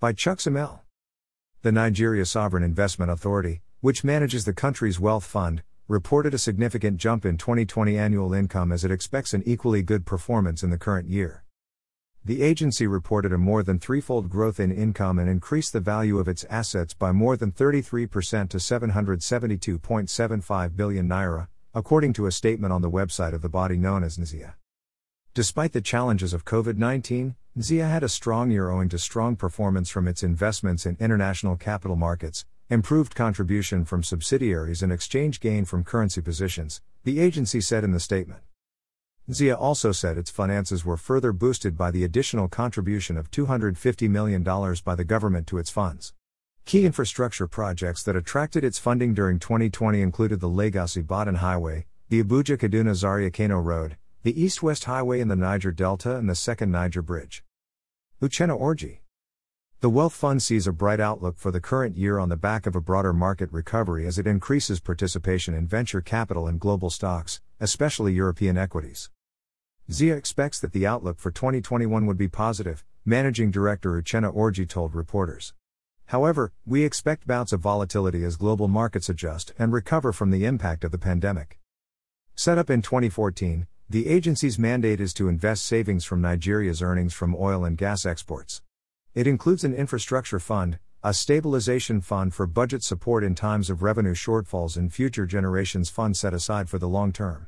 By Chuck Samel. The Nigeria Sovereign Investment Authority, which manages the country's wealth fund, reported a significant jump in 2020 annual income as it expects an equally good performance in the current year. The agency reported a more than threefold growth in income and increased the value of its assets by more than 33% to 772.75 billion naira, according to a statement on the website of the body known as NSIA. Despite the challenges of COVID 19, NSIA had a strong year owing to strong performance from its investments in international capital markets, improved contribution from subsidiaries, and exchange gain from currency positions, the agency said in the statement. NSIA also said its finances were further boosted by the additional contribution of $250 million by the government to its funds. Key infrastructure projects that attracted its funding during 2020 included the Lagos Ibadan Highway, the Abuja Kaduna Zaria Kano Road, the East West Highway in the Niger Delta, and the Second Niger Bridge. Uchenna Orji. The Wealth Fund sees a bright outlook for the current year on the back of a broader market recovery as it increases participation in venture capital and global stocks, especially European equities. NSIA expects that the outlook for 2021 would be positive, Managing Director Uchenna Orji told reporters. However, we expect bouts of volatility as global markets adjust and recover from the impact of the pandemic. Set up in 2014, the agency's mandate is to invest savings from Nigeria's earnings from oil and gas exports. It includes an infrastructure fund, a stabilization fund for budget support in times of revenue shortfalls, and future generations fund set aside for the long term.